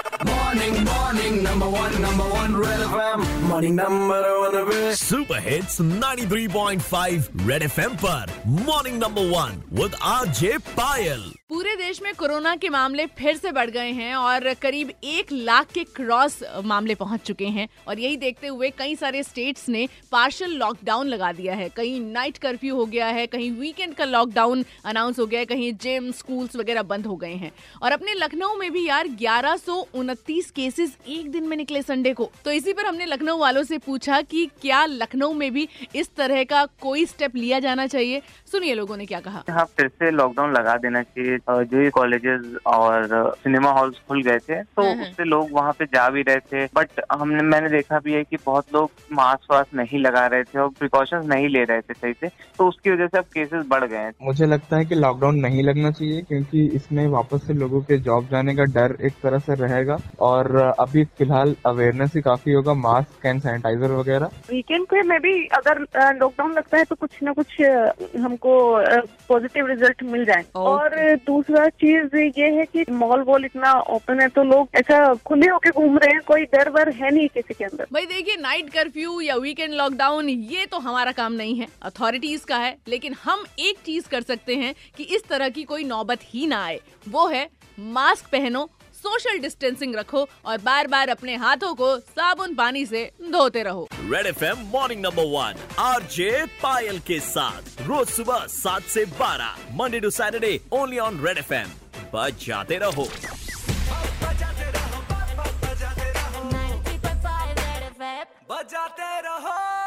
Morning, morning, number one, number one, Red FM. Morning, number one, पे super hits 93.5 Red FM पर. Morning number one with RJ Payal पूरे देश में corona के मामले फिर से बढ़ गए हैं और करीब एक लाख के क्रॉस मामले पहुँच चुके हैं और यही देखते हुए कई सारे स्टेट्स ने पार्शल लॉकडाउन लगा दिया है। कहीं नाइट कर्फ्यू हो गया है कहीं वीकेंड का लॉकडाउन अनाउंस हो गया है कहीं जिम स्कूल्स वगैरह बंद हो गए हैं। और अपने लखनऊ में भी यार ग्यारह केसेस एक दिन में निकले संडे को। तो इसी पर हमने लखनऊ वालों से पूछा कि क्या लखनऊ में भी इस तरह का कोई स्टेप लिया जाना चाहिए? सुनिए लोगों ने क्या कहा। हाँ फिर से लॉकडाउन लगा देना चाहिए। जो ये कॉलेजेस और सिनेमा हॉल्स खुल गए थे तो हम्म। उससे लोग वहाँ पे जा भी रहे थे। बट हमने मैंने देखा भी है की बहुत लोग मास्क वास्क नहीं लगा रहे थे और प्रिकॉशन नहीं ले रहे थे सही से। तो उसकी वजह से अब केसेस बढ़ गए हैं। मुझे लगता है की लॉकडाउन नहीं लगना चाहिए क्योंकि इसमें वापस से लोगों के जॉब जाने का डर एक तरह से रहेगा और अभी फ़िलहाल अवेयरनेस ही काफ़ी होगा मास्क एंड सैनिटाइजर वगैरह। वीकेंड पे में भी अगर लॉकडाउन लगता है तो कुछ ना कुछ हमको पॉजिटिव रिज़ल्ट मिल जाए। ओके। और दूसरा चीज़ ये है कि मॉल वॉल इतना ओपन है तो लोग ऐसा खुले होके घूम रहे हैं कोई डर वर है नहीं किसी के अंदर। भाई देखिए नाइट कर्फ्यू या वीकेंड लॉकडाउन ये तो हमारा काम नहीं है। अथॉरिटीज का है लेकिन हम एक चीज़ कर सकते हैं कि इस तरह की कोई नौबत ही ना आए। वो है मास्क पहनो सोशल डिस्टेंसिंग रखो और बार बार अपने हाथों को साबुन पानी से धोते रहो। Red F M morning number one R J Payal के साथ रोज सुबह सात से बारह Monday to Saturday only on Red F M बजाते रहो। बजाते रहो।